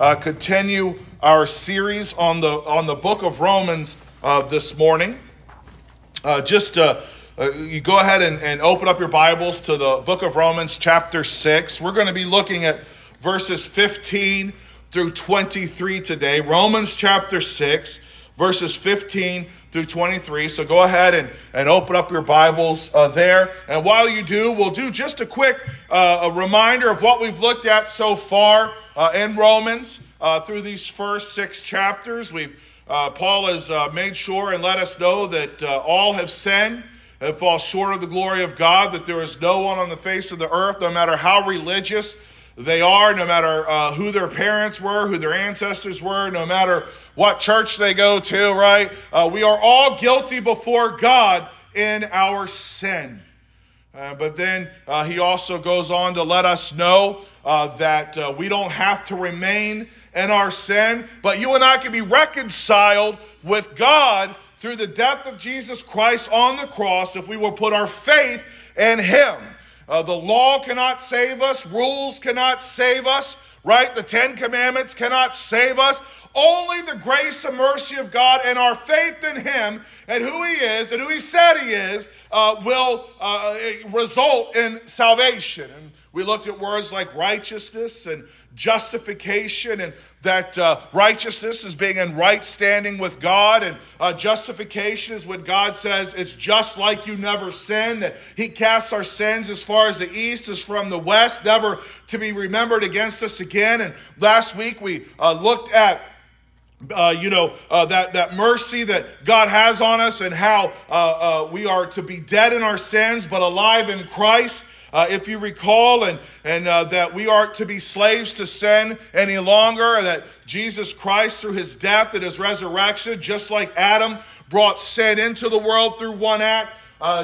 uh, continue our series on the on the book of Romans uh, this morning. Uh, just uh, uh, you go ahead and, and open up your Bibles to the book of Romans, chapter six. We're going to be looking at verses 15 through 23 today. Romans chapter six, verses 15 through 23. So go ahead and, and open up your Bibles uh, there. And while you do, we'll do just a quick uh, a reminder of what we've looked at so far uh, in Romans uh, through these first six chapters. We've uh, Paul has uh, made sure and let us know that all have sinned and fall short of the glory of God, that there is no one on the face of the earth, no matter how religious they are, no matter uh, who their parents were, who their ancestors were, no matter what church they go to, right? Uh, we are all guilty before God in our sin. Uh, but then uh, he also goes on to let us know uh, that uh, we don't have to remain in our sin, but you and I can be reconciled with God through the death of Jesus Christ on the cross if we will put our faith in him. Uh, the law cannot save us, rules cannot save us, right? The Ten Commandments cannot save us. Only the grace and mercy of God and our faith in Him and who He is and who He said He is uh, will uh, result in salvation. And we looked at words like righteousness and justification, and that uh, righteousness is being in right standing with God, and uh, justification is when God says it's just like you never sinned, that He casts our sins as far as the east is from the west, never to be remembered against us again. And last week we uh, looked at uh, you know, uh, that, that mercy that God has on us and how uh, uh we are to be dead in our sins but alive in Christ. Uh, if you recall, and, and uh, that we are to be slaves to sin any longer, that Jesus Christ, through his death and his resurrection, just like Adam brought sin into the world through one act,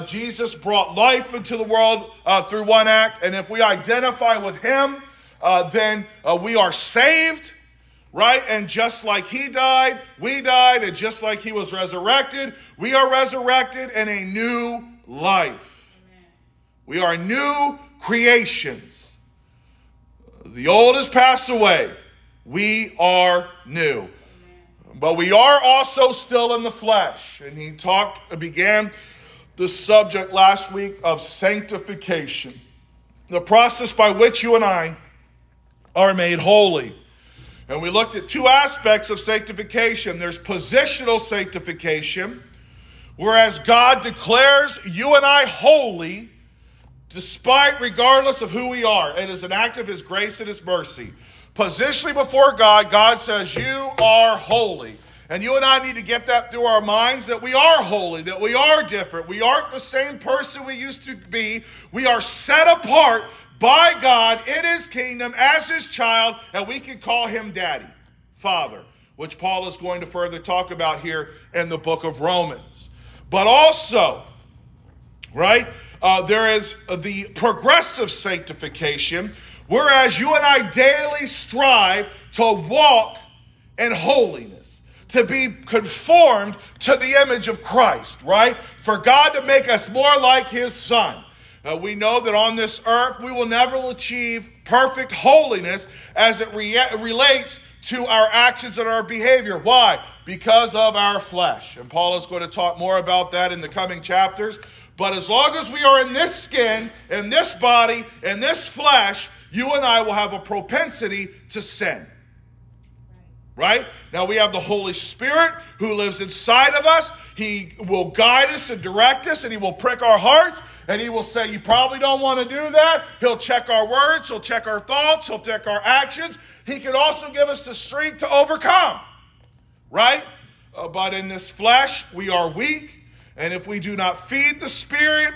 Jesus brought life into the world through one act. And if we identify with him, then we are saved right? And just like he died, we died, and just like he was resurrected, we are resurrected in a new life. We are new creations. The old has passed away. We are new. But we are also still in the flesh. And he talked, began the subject last week of sanctification, the process by which you and I are made holy and we looked at two aspects of sanctification there's positional sanctification, whereas God declares you and I holy despite, regardless of who we are. It is an act of His grace and His mercy. Positionally before God, God says, You are holy. And you and I need to get that through our minds that we are holy, that we are different. We aren't the same person we used to be. We are set apart by God in his kingdom as his child, and we can call him daddy, father, which Paul is going to further talk about here in the book of Romans. But also, right, uh, there is the progressive sanctification, whereas you and I daily strive to walk in holiness to be conformed to the image of Christ, right? For God to make us more like His Son. Uh, we know that on this earth we will never achieve perfect holiness as it re- relates to our actions and our behavior. Why? Because of our flesh. And Paul is going to talk more about that in the coming chapters. But as long as we are in this skin, in this body, in this flesh, you and I will have a propensity to sin right? Now we have the Holy Spirit who lives inside of us. He will guide us and direct us, and He will prick our hearts, and He will say, You probably don't want to do that. He'll check our words, He'll check our thoughts, He'll check our actions. He can also give us the strength to overcome, right? Uh, but in this flesh, we are weak, and if we do not feed the Spirit,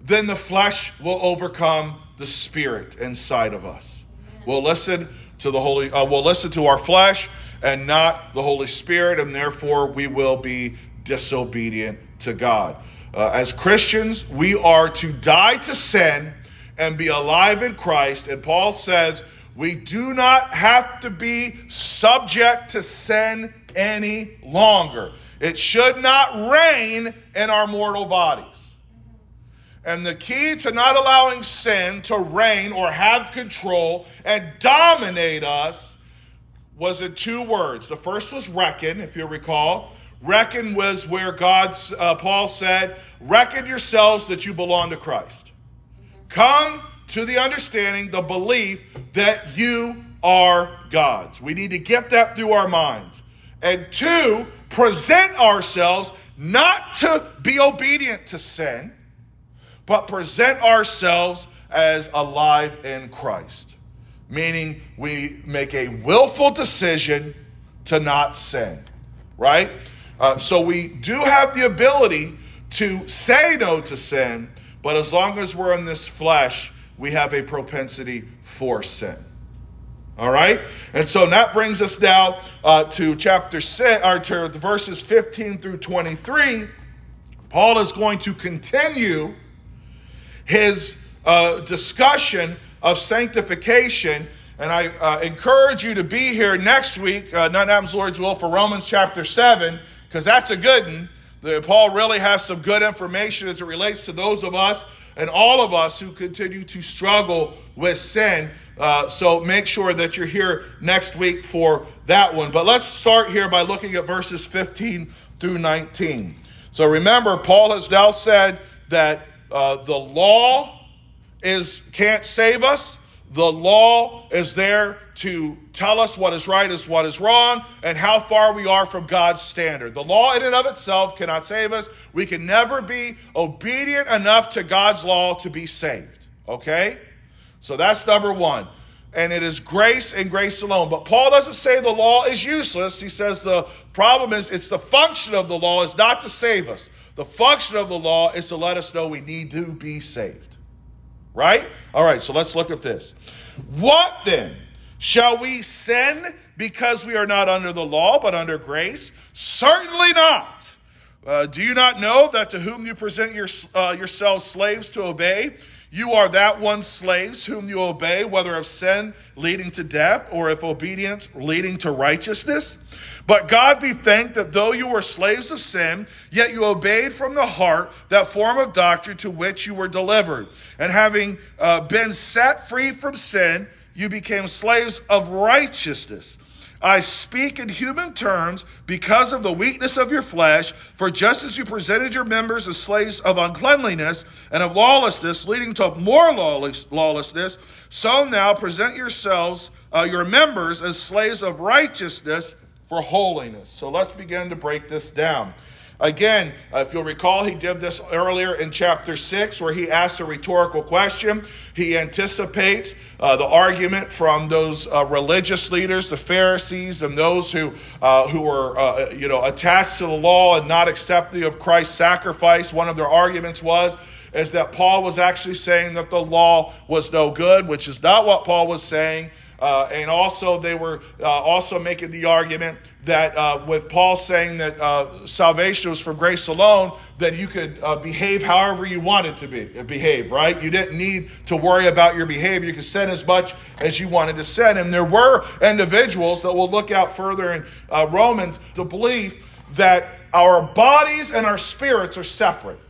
then the flesh will overcome the Spirit inside of us. We'll listen to the Holy, uh, we'll listen to our flesh and not the Holy Spirit, and therefore we will be disobedient to God. Uh, as Christians, we are to die to sin and be alive in Christ. And Paul says we do not have to be subject to sin any longer. It should not reign in our mortal bodies. And the key to not allowing sin to reign or have control and dominate us was in two words. The first was reckon, if you recall. Reckon was where God's, uh, Paul said, reckon yourselves that you belong to Christ. Come to the understanding, the belief that you are God's. We need to get that through our minds. And two, present ourselves not to be obedient to sin, but present ourselves as alive in Christ. Meaning we make a willful decision to not sin, right? Uh, so we do have the ability to say no to sin, but as long as we're in this flesh, we have a propensity for sin. All right? And so that brings us now uh, to chapter 6, or to verses 15 through 23. Paul is going to continue his uh, discussion of sanctification. And I uh, encourage you to be here next week, uh, none happens, Lord's will, for Romans chapter 7, because that's a good one. Paul really has some good information as it relates to those of us and all of us who continue to struggle with sin. Uh, so make sure that you're here next week for that one. But let's start here by looking at verses 15 through 19. So remember, Paul has now said that uh, the law is can't save us. The law is there to tell us what is right is what is wrong and how far we are from God's standard. The law in and of itself cannot save us. We can never be obedient enough to God's law to be saved. Okay? So that's number one. And it is grace and grace alone. But Paul doesn't say the law is useless. He says the problem is it's the function of the law is not to save us. The function of the law is to let us know we need to be saved. Right? All right, so let's look at this. What then? Shall we sin because we are not under the law but under grace? Certainly not. Uh, do you not know that to whom you present your, uh, yourselves slaves to obey, you are that one slaves whom you obey, whether of sin leading to death or if obedience leading to righteousness? But God be thanked that though you were slaves of sin, yet you obeyed from the heart that form of doctrine to which you were delivered. And having uh, been set free from sin, you became slaves of righteousness. I speak in human terms because of the weakness of your flesh, for just as you presented your members as slaves of uncleanliness and of lawlessness, leading to more lawless, lawlessness, so now present yourselves, uh, your members, as slaves of righteousness for holiness. So let's begin to break this down. Again, uh, if you'll recall, he did this earlier in chapter 6 where he asked a rhetorical question. He anticipates uh, the argument from those uh, religious leaders, the Pharisees, and those who, uh, who were uh, you know, attached to the law and not accepting of Christ's sacrifice. One of their arguments was is that Paul was actually saying that the law was no good, which is not what Paul was saying. Uh, and also, they were uh, also making the argument that uh, with Paul saying that uh, salvation was from grace alone, that you could uh, behave however you wanted to be behave. Right? You didn't need to worry about your behavior. You could sin as much as you wanted to sin. And there were individuals that will look out further in uh, Romans to believe that our bodies and our spirits are separate.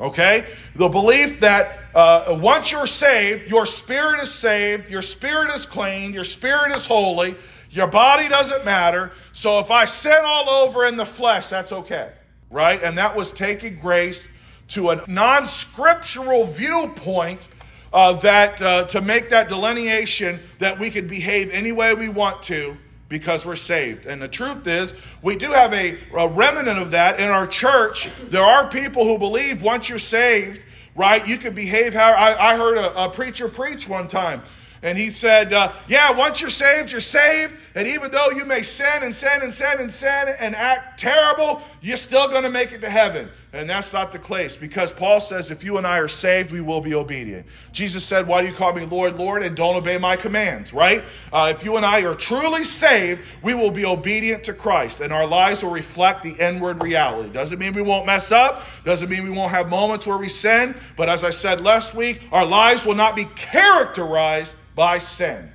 Okay? The belief that uh, once you're saved, your spirit is saved, your spirit is clean, your spirit is holy, your body doesn't matter. So if I sin all over in the flesh, that's okay. Right? And that was taking grace to a non scriptural viewpoint uh, that uh, to make that delineation that we could behave any way we want to because we're saved. And the truth is, we do have a, a, remnant of that in our church. There are people who believe once you're saved, right, you can behave how I, I heard a, a, preacher preach one time. And he said, uh, Yeah, once you're saved, you're saved. And even though you may sin and sin and sin and sin and act terrible, you're still going to make it to heaven. And that's not the case because Paul says, If you and I are saved, we will be obedient. Jesus said, Why do you call me Lord, Lord, and don't obey my commands, right? Uh, if you and I are truly saved, we will be obedient to Christ and our lives will reflect the inward reality. Doesn't mean we won't mess up, doesn't mean we won't have moments where we sin, but as I said last week, our lives will not be characterized by sin.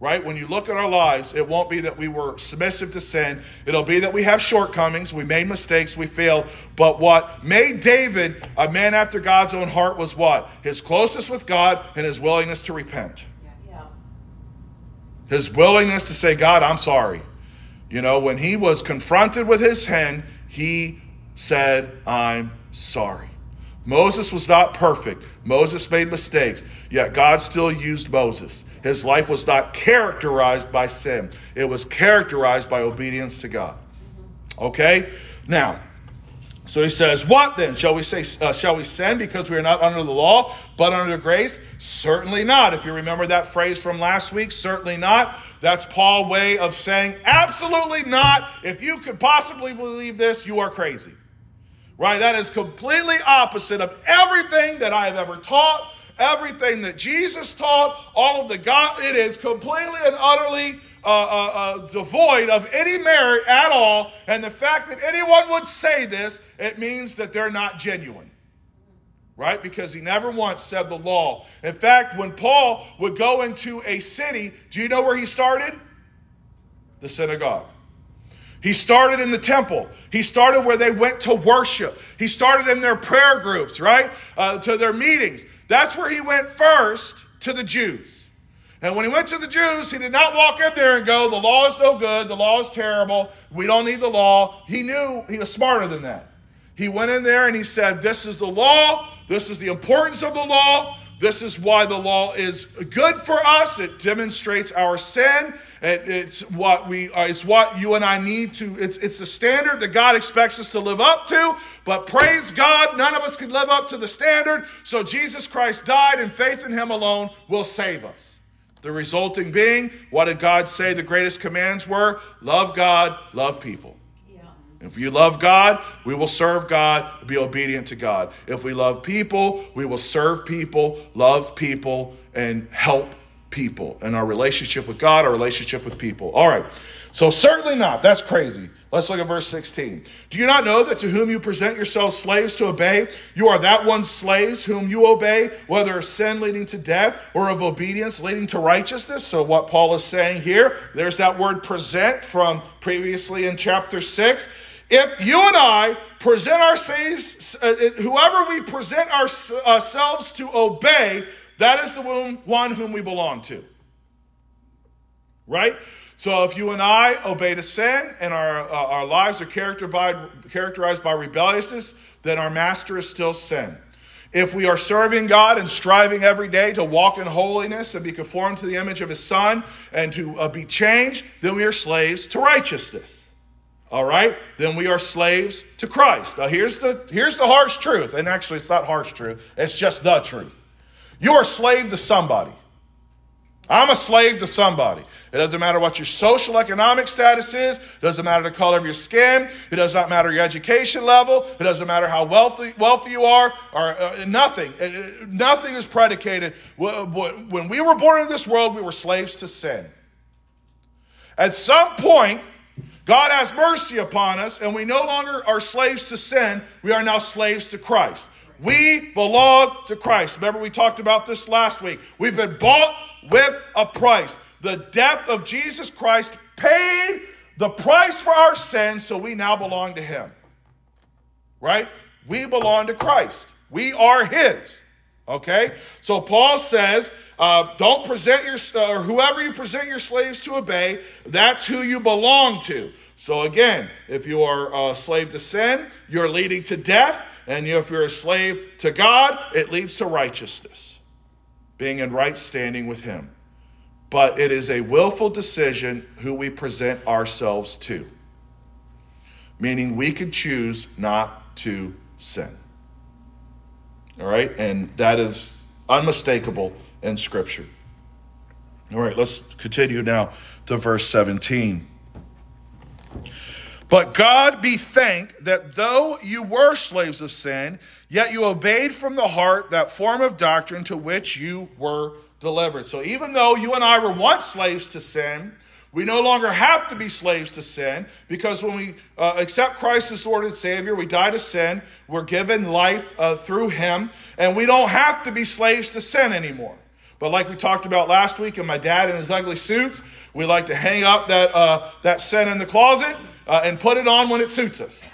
Right? When you look at our lives, it won't be that we were submissive to sin. It'll be that we have shortcomings, we made mistakes, we failed. But what made David a man after God's own heart was what? His closeness with God and his willingness to repent. His willingness to say, God, I'm sorry. You know, when he was confronted with his sin, he said, I'm sorry. Moses was not perfect. Moses made mistakes, yet God still used Moses. His life was not characterized by sin, it was characterized by obedience to God. Okay? Now, so he says, "What then? Shall we say? Uh, shall we sin because we are not under the law, but under grace? Certainly not. If you remember that phrase from last week, certainly not. That's Paul's way of saying, absolutely not. If you could possibly believe this, you are crazy. Right? That is completely opposite of everything that I have ever taught, everything that Jesus taught, all of the God. It is completely and utterly uh, uh, uh, devoid of any merit at all. And the fact that anyone would say this, it means that they're not genuine. Right? Because he never once said the law. In fact, when Paul would go into a city, do you know where he started? The synagogue. He started in the temple. He started where they went to worship. He started in their prayer groups, right? Uh, to their meetings. That's where he went first to the Jews. And when he went to the Jews, he did not walk in there and go, The law is no good. The law is terrible. We don't need the law. He knew he was smarter than that. He went in there and he said, This is the law. This is the importance of the law. This is why the law is good for us. It demonstrates our sin. It, it's what we uh, it's what you and I need to it's it's the standard that God expects us to live up to. But praise God, none of us can live up to the standard. So Jesus Christ died and faith in him alone will save us. The resulting being, what did God say the greatest commands were? Love God, love people. If you love God, we will serve God, be obedient to God. If we love people, we will serve people, love people, and help people in our relationship with God, our relationship with people. All right. So, certainly not. That's crazy. Let's look at verse 16. Do you not know that to whom you present yourselves slaves to obey, you are that one's slaves whom you obey, whether of sin leading to death or of obedience leading to righteousness? So, what Paul is saying here, there's that word present from previously in chapter 6. If you and I present ourselves, uh, whoever we present ourselves to obey, that is the one whom we belong to. Right? So if you and I obey to sin and our, uh, our lives are characterized by, characterized by rebelliousness, then our master is still sin. If we are serving God and striving every day to walk in holiness and be conformed to the image of His Son and to uh, be changed, then we are slaves to righteousness. All right? Then we are slaves to Christ. Now here's the here's the harsh truth. And actually it's not harsh truth. It's just the truth. You are a slave to somebody. I'm a slave to somebody. It doesn't matter what your social economic status is. It doesn't matter the color of your skin. It does not matter your education level. It doesn't matter how wealthy, wealthy you are or uh, nothing. Uh, nothing is predicated. When we were born in this world, we were slaves to sin. At some point, God has mercy upon us, and we no longer are slaves to sin. We are now slaves to Christ. We belong to Christ. Remember, we talked about this last week. We've been bought with a price. The death of Jesus Christ paid the price for our sins, so we now belong to Him. Right? We belong to Christ. We are His. Okay? So Paul says, uh, don't present your, uh, or whoever you present your slaves to obey, that's who you belong to. So again, if you are a slave to sin, you're leading to death. And if you're a slave to God, it leads to righteousness, being in right standing with Him. But it is a willful decision who we present ourselves to, meaning we can choose not to sin. All right? And that is unmistakable in Scripture. All right, let's continue now to verse 17. But God be thanked that though you were slaves of sin, yet you obeyed from the heart that form of doctrine to which you were delivered. So even though you and I were once slaves to sin, we no longer have to be slaves to sin because when we uh, accept Christ as Lord and Savior, we die to sin, we're given life uh, through Him, and we don't have to be slaves to sin anymore. But like we talked about last week, and my dad in his ugly suits, we like to hang up that, uh, that sin in the closet uh, and put it on when it suits us.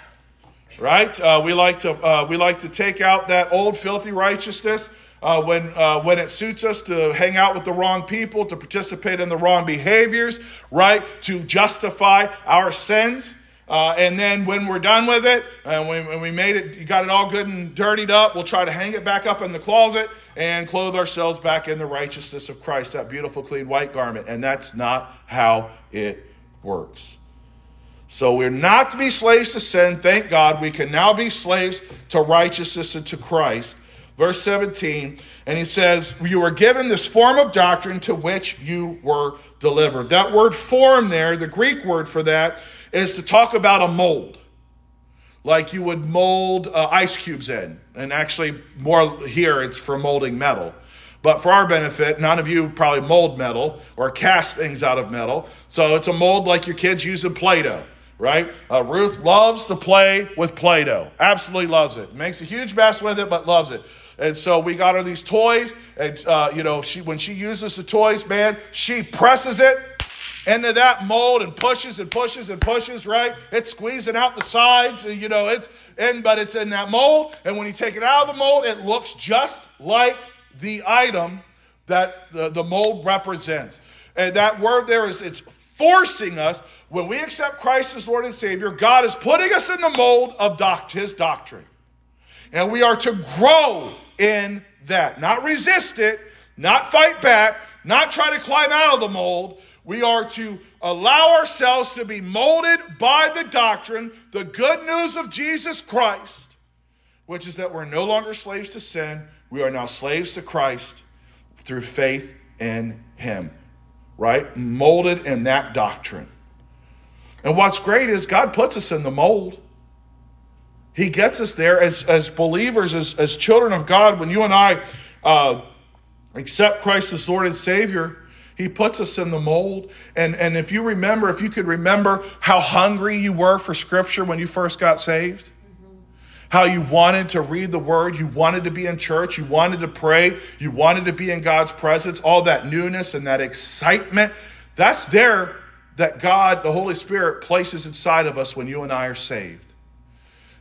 Right? Uh, we, like to, uh, we like to take out that old filthy righteousness uh, when, uh, when it suits us to hang out with the wrong people, to participate in the wrong behaviors, right? To justify our sins. Uh, and then when we're done with it, and when, when, we made it, you got it all good and dirtied up, we'll try to hang it back up in the closet and clothe ourselves back in the righteousness of Christ, that beautiful, clean white garment. And that's not how it works. So we're not to be slaves to sin. Thank God we can now be slaves to righteousness and to Christ verse 17, and he says, You were given this form of doctrine to which you were delivered. That word form there, the Greek word for that, is to talk about a mold. Like you would mold uh, ice cubes in. And actually, more here, it's for molding metal. But for our benefit, none of you probably mold metal or cast things out of metal. So it's a mold like your kids use in Play Doh right? Uh, Ruth loves to play with Play Doh. Absolutely loves it. Makes a huge mess with it, but loves it. And so we got her these toys. And, uh, you know, she, when she uses the toys, man, she presses it into that mold and pushes and pushes and pushes, right? It's squeezing out the sides, and you know, it's in, but it's in that mold. And when you take it out of the mold, it looks just like the item that the, the mold represents. And that word there is, it's forcing us, when we accept Christ as Lord and Savior, God is putting us in the mold of His doctrine. And we are to grow in that. Not resist it, not fight back, not try to climb out of the mold. We are to allow ourselves to be molded by the doctrine, the good news of Jesus Christ, which is that we're no longer slaves to sin. We are now slaves to Christ through faith in Him, right? Molded in that doctrine. And what's great is God puts us in the mold. He gets us there as, as believers, as, as children of God. When you and I uh, accept Christ as Lord and Savior, He puts us in the mold. And, and if you remember, if you could remember how hungry you were for Scripture when you first got saved, how you wanted to read the Word, you wanted to be in church, you wanted to pray, you wanted to be in God's presence, all that newness and that excitement, that's there that God, the Holy Spirit, places inside of us when you and I are saved.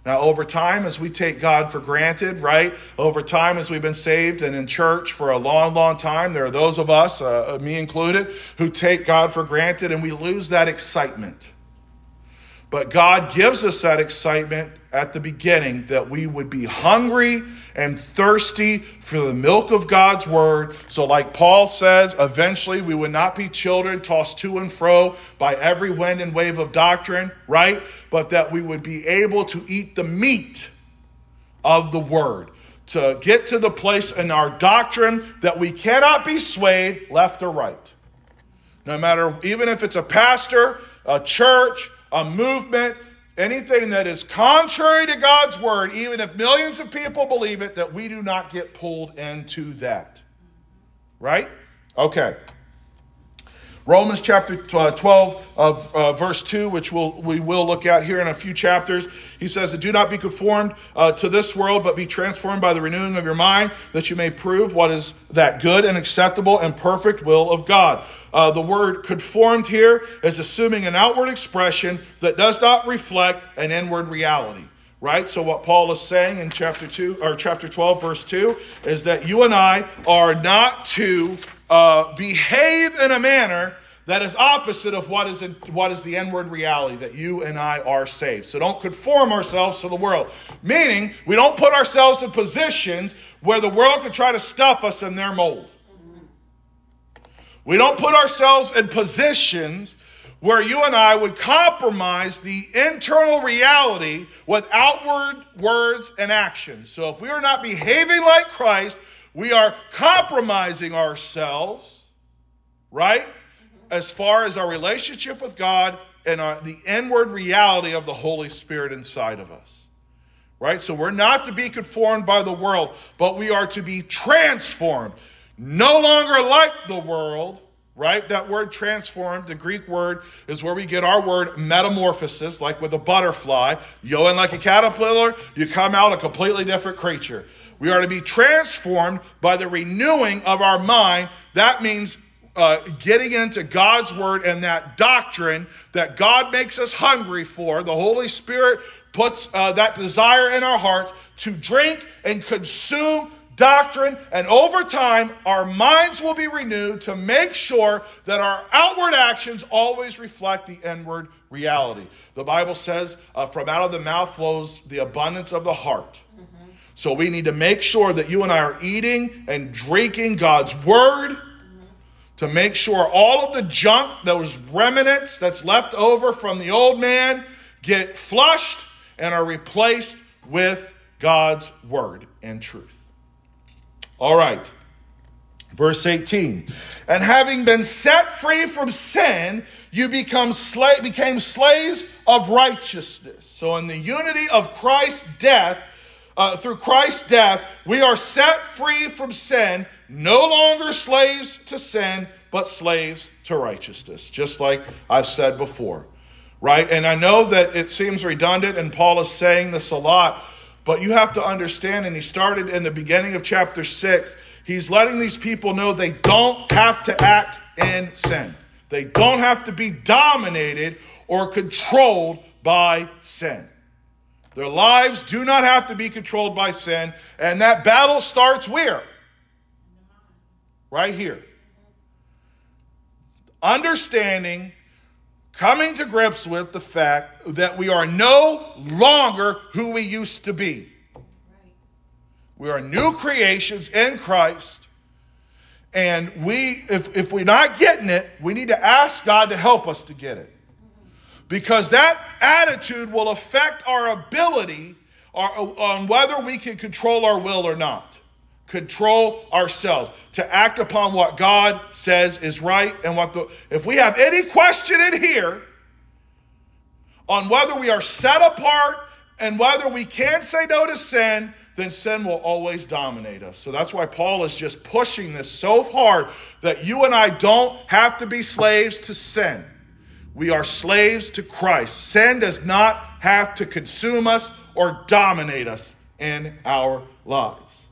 Now, over time, as we take God for granted, right? Over time, as we've been saved and in church for a long, long time, there are those of us, uh, me included, who take God for granted and we lose that excitement. But God gives us that excitement at the beginning that we would be hungry and thirsty for the milk of God's word. So, like Paul says, eventually we would not be children tossed to and fro by every wind and wave of doctrine, right? But that we would be able to eat the meat of the word. To get to the place in our doctrine that we cannot be swayed left or right. No matter, even if it's a pastor, a church, a movement, anything that is contrary to God's word, even if millions of people believe it, that we do not get pulled into that. Right? Okay. Romans chapter uh, 12, of uh, verse 2, which we'll, we will look at here in a few chapters. He says, Do not be conformed uh, to this world, but be transformed by the renewing of your mind, that you may prove what is that good and acceptable and perfect will of God. Uh, the word conformed here is assuming an outward expression that does not reflect an inward reality right so what paul is saying in chapter 2 or chapter 12 verse 2 is that you and i are not to uh, behave in a manner that is opposite of what is, in, what is the inward reality that you and I are saved. So don't conform ourselves to the world. Meaning, we don't put ourselves in positions where the world could try to stuff us in their mold. We don't put ourselves in positions where you and I would compromise the internal reality with outward words and actions. So if we are not behaving like Christ, we are compromising ourselves, right? As far as our relationship with God and our, the inward reality of the Holy Spirit inside of us. Right? So we're not to be conformed by the world, but we are to be transformed. No longer like the world, right? That word transformed, the Greek word, is where we get our word metamorphosis, like with a butterfly. You in like a caterpillar, you come out a completely different creature. We are to be transformed by the renewing of our mind. That means uh, getting into God's word and that doctrine that God makes us hungry for. The Holy Spirit puts uh, that desire in our hearts to drink and consume doctrine, and over time, our minds will be renewed to make sure that our outward actions always reflect the inward reality. The Bible says, uh, from out of the mouth flows the abundance of the heart. Mm-hmm. So we need to make sure that you and I are eating and drinking God's word to make sure all of the junk, those remnants that's left over from the old man, get flushed and are replaced with God's word and truth. All right. Verse 18. And having been set free from sin, you become became slaves of righteousness. So in the unity of Christ's death, uh, through Christ's death, we are set free from sin, no longer slaves to sin, but slaves to righteousness, just like I've said before. Right? And I know that it seems redundant, and Paul is saying this a lot, but you have to understand, and he started in the beginning of chapter 6, he's letting these people know they don't have to act in sin. They don't have to be dominated or controlled by sin. Their lives do not have to be controlled by sin. And that battle starts where? Right here. Understanding, coming to grips with the fact that we are no longer who we used to be. We are new creations in Christ. And we, if, if we're not getting it, we need to ask God to help us to get it because that attitude will affect our ability on whether we can control our will or not. Control ourselves to act upon what God says is right and what the. If we have any question in here on whether we are set apart and whether we can say no to sin, then sin will always dominate us. So that's why Paul is just pushing this so hard that you and I don't have to be slaves to sin. We are slaves to Christ. Sin does not have to consume us or dominate us in our lives.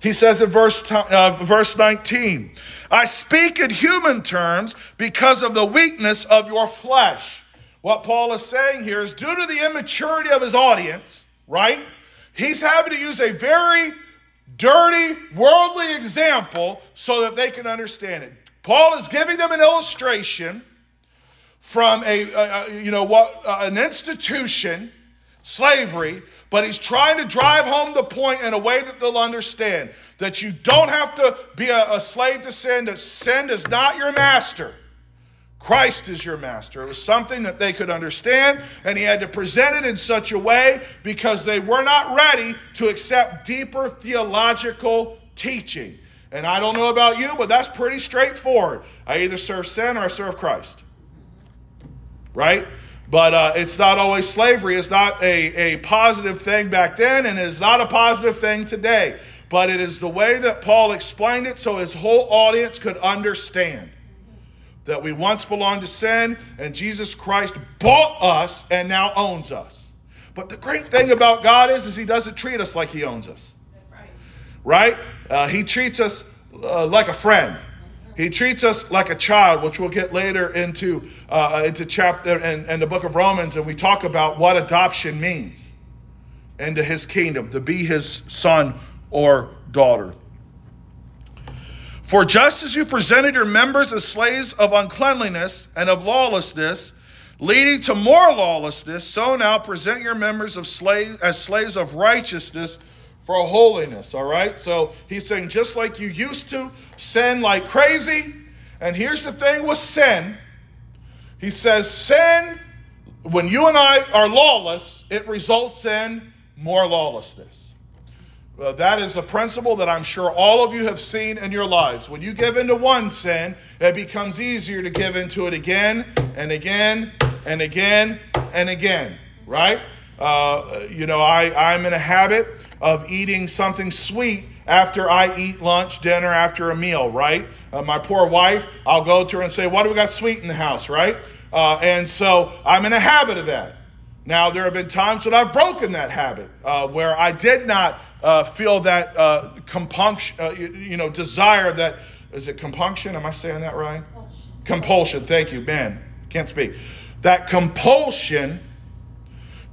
He says in verse, uh, verse 19, I speak in human terms because of the weakness of your flesh. What Paul is saying here is due to the immaturity of his audience, right? He's having to use a very dirty, worldly example so that they can understand it. Paul is giving them an illustration from a, a you know what uh, an institution slavery but he's trying to drive home the point in a way that they'll understand that you don't have to be a, a slave to sin that sin is not your master Christ is your master. It was something that they could understand, and he had to present it in such a way because they were not ready to accept deeper theological teaching. And I don't know about you, but that's pretty straightforward. I either serve sin or I serve Christ right? But uh, it's not always slavery. It's not a, a positive thing back then, and it is not a positive thing today. But it is the way that Paul explained it so his whole audience could understand that we once belonged to sin, and Jesus Christ bought us and now owns us. But the great thing about God is, is He doesn't treat us like He owns us. Right? right? Uh, he treats us uh, like a friend. He treats us like a child, which we'll get later into, uh, into chapter and, and the book of Romans, and we talk about what adoption means into his kingdom, to be his son or daughter. For just as you presented your members as slaves of uncleanliness and of lawlessness, leading to more lawlessness, so now present your members of slave, as slaves of righteousness for holiness, all right? So he's saying, just like you used to sin like crazy, and here's the thing with sin, he says, sin, when you and I are lawless, it results in more lawlessness. Uh, that is a principle that I'm sure all of you have seen in your lives. When you give into one sin, it becomes easier to give into it again and again and again and again, right? Uh, you know, I, I'm in a habit of eating something sweet after I eat lunch, dinner, after a meal, right? Uh, my poor wife, I'll go to her and say, What do we got sweet in the house, right? Uh, and so I'm in a habit of that. Now, there have been times when I've broken that habit, uh, where I did not uh, feel that uh, compunction, uh, you, you, know, desire that, is it compunction? Am I saying that right? Compulsion. compulsion. Thank you, man. Can't speak. That compulsion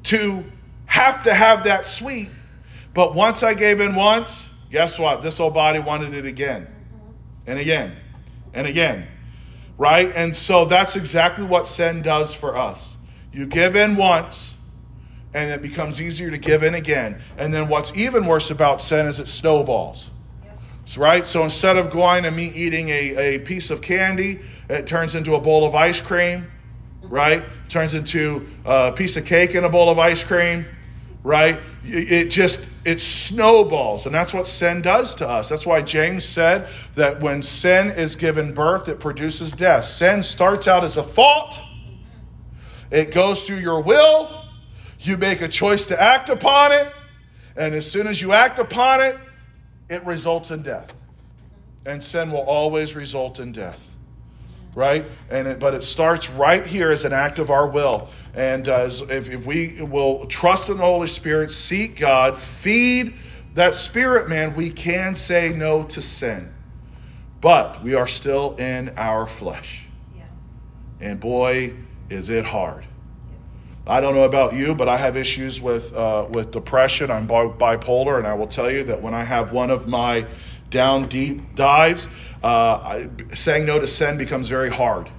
to have to have that sweet. But once I gave in once, guess what? This old body wanted it again and again and again. Right? And so that's exactly what sin does for us. You give in once, and it becomes easier to give in again. And then what's even worse about sin is it snowballs. So, right? So instead of going and me eating a, a piece of candy, it turns into a bowl of ice cream, right? Turns into a piece of cake and a bowl of ice cream, right? It just, it snowballs. And that's what sin does to us. That's why James said that when sin is given birth, it produces death. Sin starts out as a thought it goes through your will. You make a choice to act upon it. And as soon as you act upon it, it results in death. And sin will always result in death. Right? And it, but it starts right here as an act of our will. And uh, if, if we will trust in the Holy Spirit, seek God, feed that spirit man, we can say no to sin. But we are still in our flesh. Yeah. And boy, is it hard. I don't know about you, but I have issues with uh, with depression. I'm bipolar, and I will tell you that when I have one of my down deep dives, uh, I, saying no to sin becomes very hard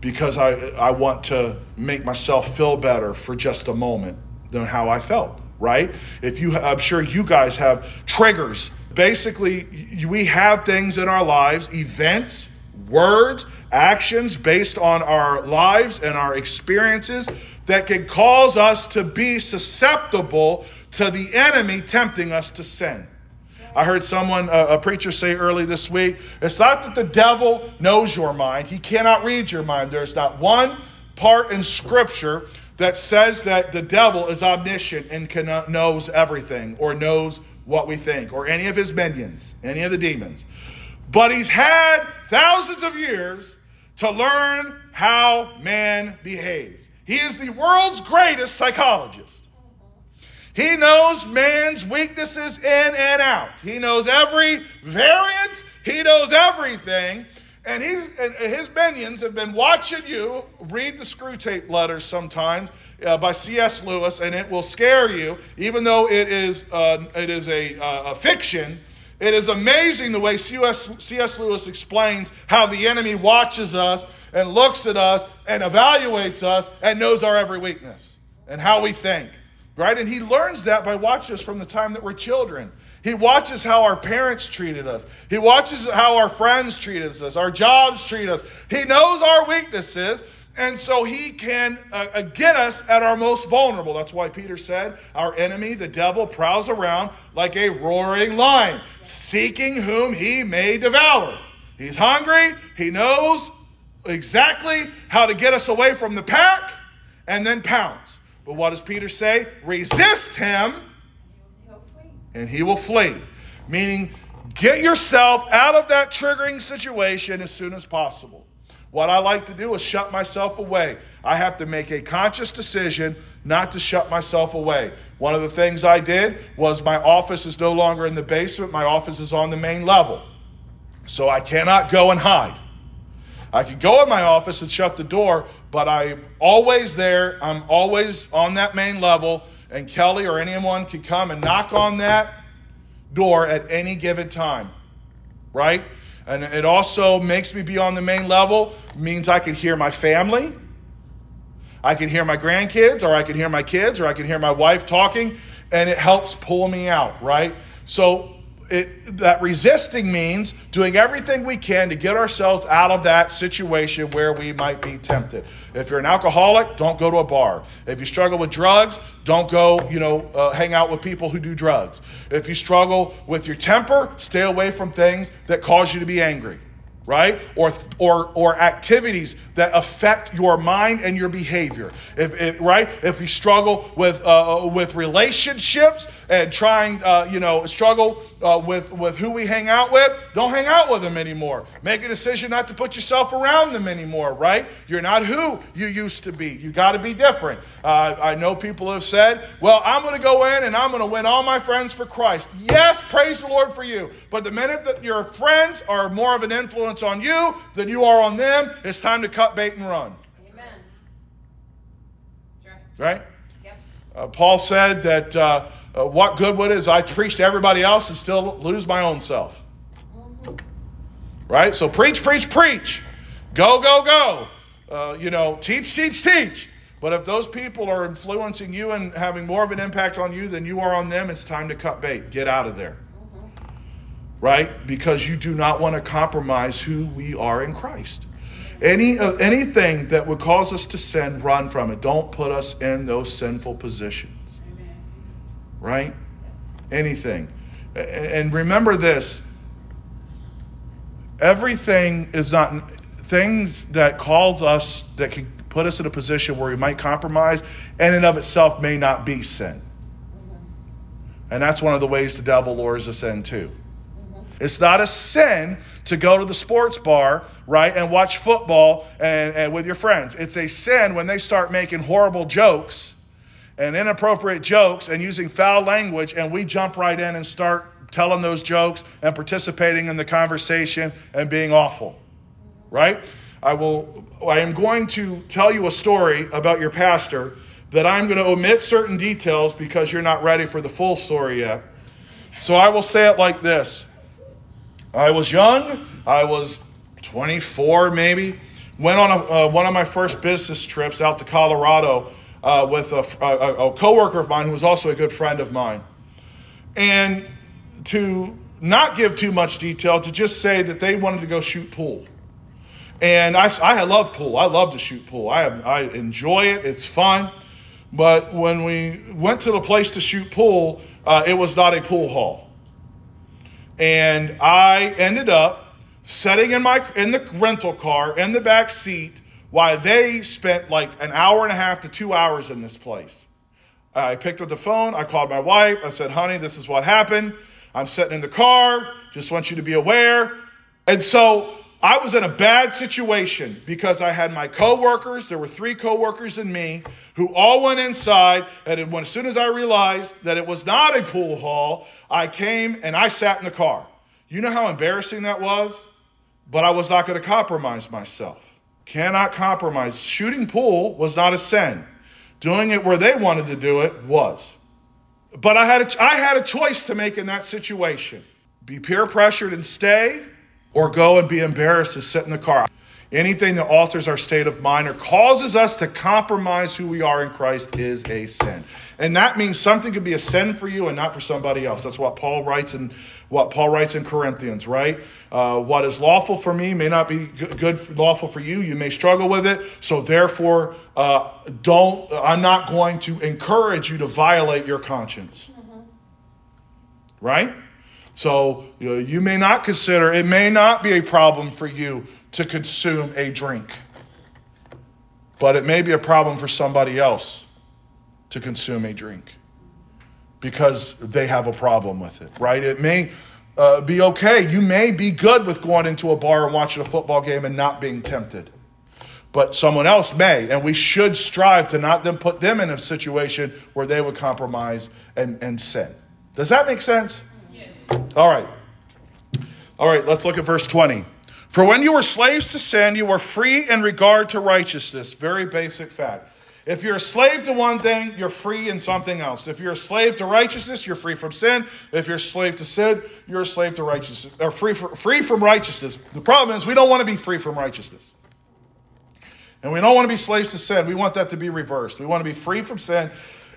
because I I want to make myself feel better for just a moment than how I felt. Right? If you, I'm sure you guys have triggers. Basically, we have things in our lives, events, words, actions based on our lives and our experiences that can cause us to be susceptible to the enemy tempting us to sin. I heard someone, a preacher, say early this week it's not that the devil knows your mind, he cannot read your mind. There's not one part in Scripture that says that the devil is omniscient and can, uh, knows everything or knows what we think or any of his minions, any of the demons. But he's had thousands of years to learn how man behaves. He is the world's greatest psychologist. He knows man's weaknesses in and out. He knows every variant. He knows everything. And, he's, and his minions have been watching you read the Screwtape Letters sometimes uh, by C.S. Lewis, and it will scare you, even though it is, uh, it is a, uh, a fiction it is amazing the way C.S. Lewis explains how the enemy watches us and looks at us and evaluates us and knows our every weakness and how we think. Right? And he learns that by watching us from the time that we're children. He watches how our parents treated us. He watches how our friends treated us, our jobs treat us. He knows our weaknesses and so he can uh, uh, get us at our most vulnerable. That's why Peter said, Our enemy, the devil, prowls around like a roaring lion, seeking whom he may devour. He's hungry. He knows exactly how to get us away from the pack and then pounce. But what does Peter say? Resist him and he will flee. Meaning, get yourself out of that triggering situation as soon as possible. What I like to do is shut myself away. I have to make a conscious decision not to shut myself away. One of the things I did was my office is no longer in the basement, my office is on the main level. So I cannot go and hide. I could go in my office and shut the door, but I'm always there. I'm always on that main level, and Kelly or anyone could come and knock on that door at any given time, right? And it also makes me be on the main level, means I can hear my family. I can hear my grandkids, or I can hear my kids, or I can hear my wife talking, and it helps pull me out, right? So it, that resisting means doing everything we can to get ourselves out of that situation where we might be tempted. If you're an alcoholic, don't go to a bar. If you struggle with drugs, don't go, you know, uh, hang out with people who do drugs. If you struggle with your temper, stay away from things that cause you to be angry right? Or, or, or activities that affect your mind and your behavior, if, if right? If you struggle with, uh, with relationships and trying, uh, you know, struggle uh, with, with who we hang out with, don't hang out with them anymore. Make a decision not to put yourself around them anymore, right? You're not who you used to be. You got to be different. Uh, I know people have said, well, I'm going to go in and I'm going to win all my friends for Christ. Yes, praise the Lord for you. But the minute that your friends are more of an influence influence on you than you are on them, it's time to cut bait and run. Amen. Right? Yep. Uh, Paul said that uh, uh, what good would it is I preach to everybody else and still lose my own self. Mm-hmm. Right? So preach, preach, preach. Go, go, go. Uh, you know, teach, teach, teach. But if those people are influencing you and having more of an impact on you than you are on them, it's time to cut bait. Get out of there right? Because you do not want to compromise who we are in Christ. Any uh, anything that would cause us to sin, run from it. Don't put us in those sinful positions. Right? Anything. And remember this everything is not things that calls us that can put us in a position where we might compromise and in of itself may not be sin and that's one of the ways the devil lures us in too it's not a sin to go to the sports bar, right, and watch football and, and with your friends. It's a sin when they start making horrible jokes and inappropriate jokes and using foul language, and we jump right in and start telling those jokes and participating in the conversation and being awful, right? I will. I am going to tell you a story about your pastor that I'm going to omit certain details because you're not ready for the full story yet. So I will say it like this. I was young. I was 24, maybe. Went on a, uh, one of my first business trips out to Colorado uh, with a, a, a coworker of mine who was also a good friend of mine. And to not give too much detail, to just say that they wanted to go shoot pool. And I, I love pool. I love to shoot pool. I, have, I enjoy it. It's fun. But when we went to the place to shoot pool, uh, it was not a pool hall. And I ended up sitting in my in the rental car in the back seat while they spent like an hour and a half to two hours in this place. I picked up the phone. I called my wife. I said, honey, this is what happened. I'm sitting in the car. Just want you to be aware. And so I was in a bad situation because I had my coworkers, there were three coworkers and me, who all went inside. And when, as soon as I realized that it was not a pool hall, I came and I sat in the car. You know how embarrassing that was? But I was not going to compromise myself. Cannot compromise. Shooting pool was not a sin. Doing it where they wanted to do it was. But I had a, I had a choice to make in that situation be peer pressured and stay or go and be embarrassed to sit in the car. Anything that alters our state of mind or causes us to compromise who we are in Christ is a sin. And that means something could be a sin for you and not for somebody else. That's what Paul writes in what Paul writes in Corinthians, right? Uh, what is lawful for me may not be good lawful for you. You may struggle with it. So therefore, uh, don't. I'm not going to encourage you to violate your conscience. Mm-hmm. Right? So you, know, you may not consider, it may not be a problem for you to consume a drink, but it may be a problem for somebody else to consume a drink because they have a problem with it, right? It may uh, be okay. You may be good with going into a bar and watching a football game and not being tempted. But someone else may, and we should strive to not then put them in a situation where they would compromise and, and sin. Does that make sense? All right. All right, let's look at verse 20. For when you were slaves to sin, you were free in regard to righteousness. Very basic fact. If you're a slave to one thing, you're free in something else. If you're a slave to righteousness, you're free from sin. If you're a slave to sin, you're a slave to righteousness, or free, for, free from righteousness. The problem is we don't want to be free from righteousness. And we don't want to be slaves to sin. We want that to be reversed. We want to be free from sin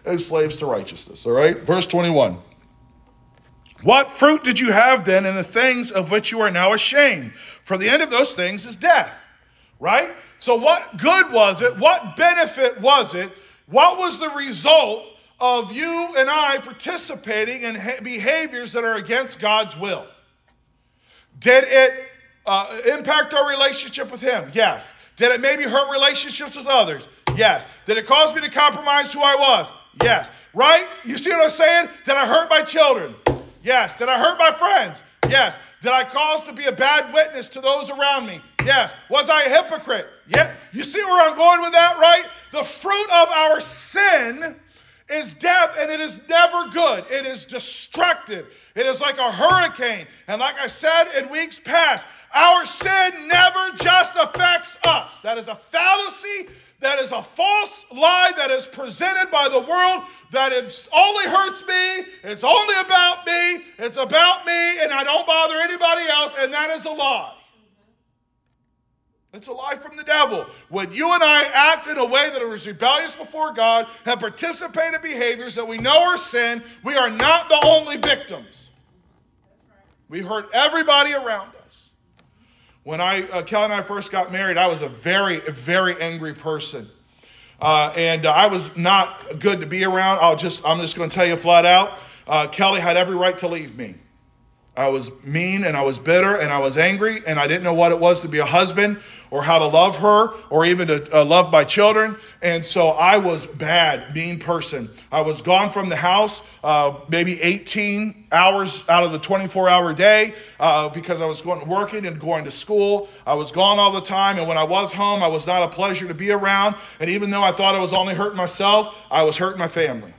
and slaves to righteousness. All right? Verse 21. What fruit did you have then in the things of which you are now ashamed? For the end of those things is death. Right? So, what good was it? What benefit was it? What was the result of you and I participating in behaviors that are against God's will? Did it uh, impact our relationship with Him? Yes. Did it maybe hurt relationships with others? Yes. Did it cause me to compromise who I was? Yes. Right? You see what I'm saying? Did I hurt my children? Yes. Did I hurt my friends? Yes. Did I cause to be a bad witness to those around me? Yes. Was I a hypocrite? Yeah. You see where I'm going with that, right? The fruit of our sin is death and it is never good. It is destructive. It is like a hurricane. And like I said in weeks past, our sin never just affects us. That is a fallacy. That is a false lie that is presented by the world that it only hurts me. It's only about me. It's about me and I don't bother anybody else. And that is a lie. It's a lie from the devil. When you and I act in a way that is rebellious before God and participated in behaviors that we know are sin, we are not the only victims. We hurt everybody around us. When I, uh, Kelly and I first got married, I was a very, very angry person. Uh, and uh, I was not good to be around. I'll just, I'm just going to tell you flat out. Uh, Kelly had every right to leave me. I was mean and I was bitter and I was angry and I didn't know what it was to be a husband or how to love her or even to uh, love my children. And so I was bad, mean person. I was gone from the house uh, maybe 18 hours out of the 24 hour day uh, because I was going working and going to school. I was gone all the time. And when I was home, I was not a pleasure to be around. And even though I thought I was only hurting myself, I was hurting my family.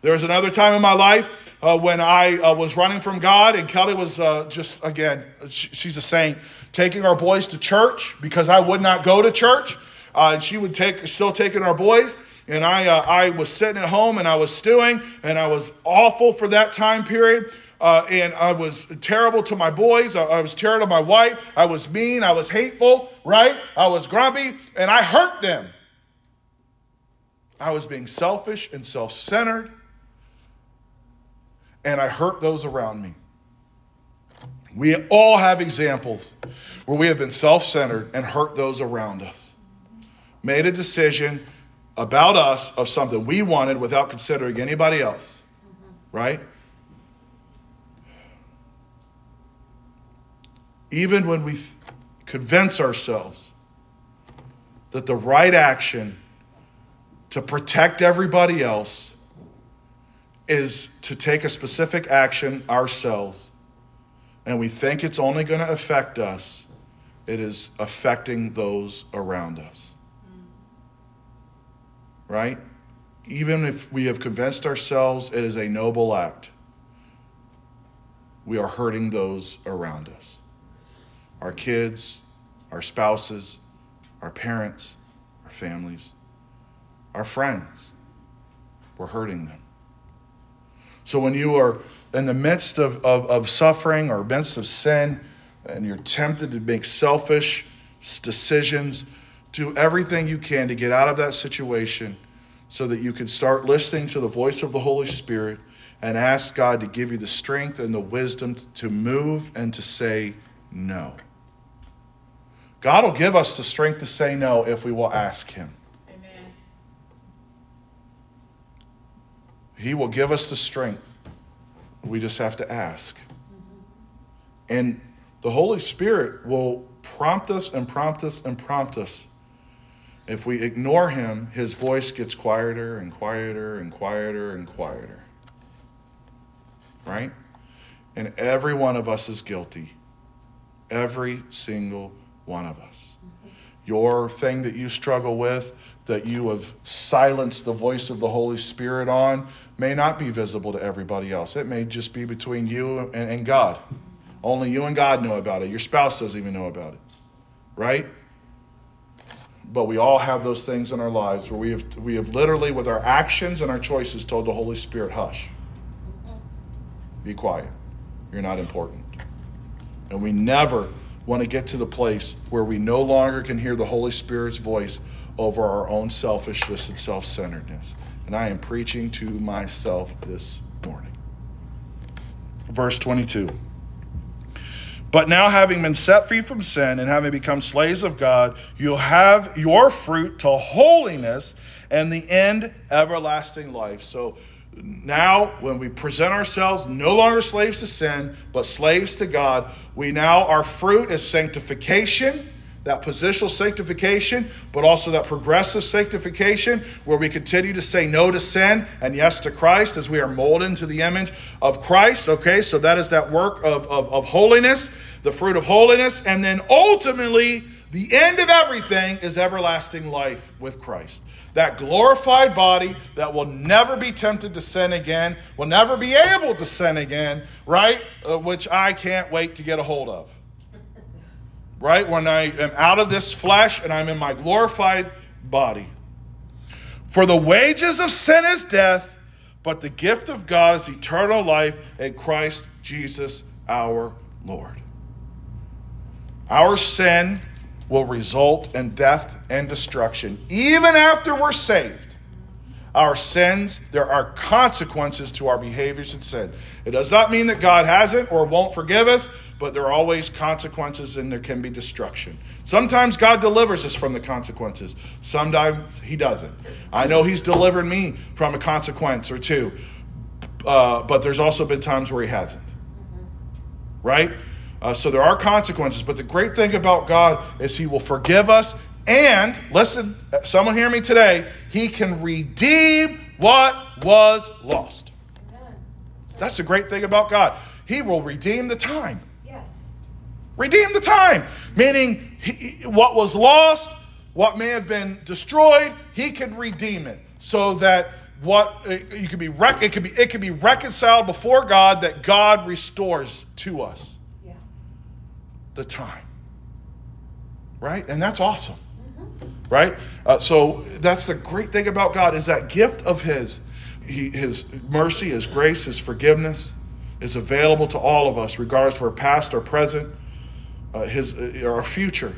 There was another time in my life uh, when I uh, was running from God, and Kelly was uh, just, again, she's a saint, taking our boys to church because I would not go to church. Uh, and she would take, still taking our boys. And I, uh, I was sitting at home and I was stewing, and I was awful for that time period. Uh, and I was terrible to my boys. I, I was terrible to my wife. I was mean. I was hateful, right? I was grumpy, and I hurt them. I was being selfish and self centered and I hurt those around me. We all have examples where we have been self centered and hurt those around us. Made a decision about us of something we wanted without considering anybody else, right? Even when we th- convince ourselves that the right action to protect everybody else is to take a specific action ourselves and we think it's only going to affect us, it is affecting those around us. Right? Even if we have convinced ourselves it is a noble act, we are hurting those around us our kids, our spouses, our parents, our families, our friends. We're hurting them. So when you are in the midst of, of, of suffering or midst of sin, and you're tempted to make selfish decisions, do everything you can to get out of that situation so that you can start listening to the voice of the Holy Spirit and ask God to give you the strength and the wisdom to move and to say no. God will give us the strength to say no if we will ask Him. He will give us the strength. We just have to ask. And the Holy Spirit will prompt us and prompt us and prompt us. If we ignore Him, His voice gets quieter and quieter and quieter and quieter. Right? And every one of us is guilty. Every single one of us. Your thing that you struggle with, that you have silenced the voice of the Holy Spirit on may not be visible to everybody else. It may just be between you and, and, God. Only you and God know about it. Your spouse doesn't even know about it, right? But we all have those things in our lives where we have, we have literally, with our actions and our choices, told the Holy Spirit, hush, be quiet. You're not important. And we never want to get to the place where we no longer can hear the Holy Spirit's voice over our own selfishness and self centeredness. And I am preaching to myself this morning. verse 22. But now, having been set free from sin and having become slaves of God, you have your fruit to holiness and the end, everlasting life. So now, when we present ourselves no longer slaves to sin, but slaves to God, we now, our fruit is sanctification that positional sanctification, but also that progressive sanctification where we continue to say no to sin and yes to Christ as we are molded into the image of Christ. Okay, so that is that work of, of, of holiness, the fruit of holiness. And then ultimately, the end of everything is everlasting life with Christ. That glorified body that will never be tempted to sin again, will never be able to sin again, right? Uh, which I can't wait to get a hold of right? When I am out of this flesh and I'm in my glorified body. For the wages of sin is death, but the gift of God is eternal life in Christ Jesus our Lord. Our sin will result in death and destruction, even after we're saved our sins, there are consequences to our behaviors and sin. It does not mean that God hasn't or won't forgive us, but there are always consequences and there can be destruction. Sometimes God delivers us from the consequences, sometimes He doesn't. I know He's delivered me from a consequence or two, uh, but there's also been times where He hasn't. Right? Uh, so there are consequences, but the great thing about God is He will forgive us and listen, uh, someone hear me today, he can redeem what was lost. That's the great thing about God. He will redeem the time. Yes. Redeem the time, meaning he, what was lost, what may have been destroyed, he can redeem it so that what uh, you could be it could be it could be reconciled before God that God restores to us. Yeah. The time. Right? And that's awesome right? Uh, so that's the great thing about God is that gift of His, he, His mercy, His grace, His forgiveness is available to all of us, regardless for past or present, uh, His uh, our future.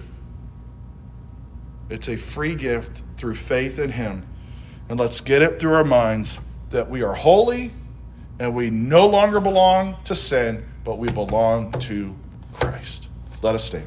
It's a free gift through faith in Him, and let's get it through our minds that we are holy and we no longer belong to sin, but we belong to Christ. Let us stand.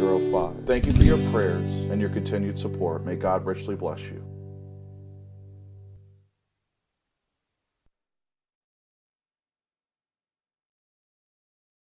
22405. Thank you for your prayers and your continued support. May God richly bless you.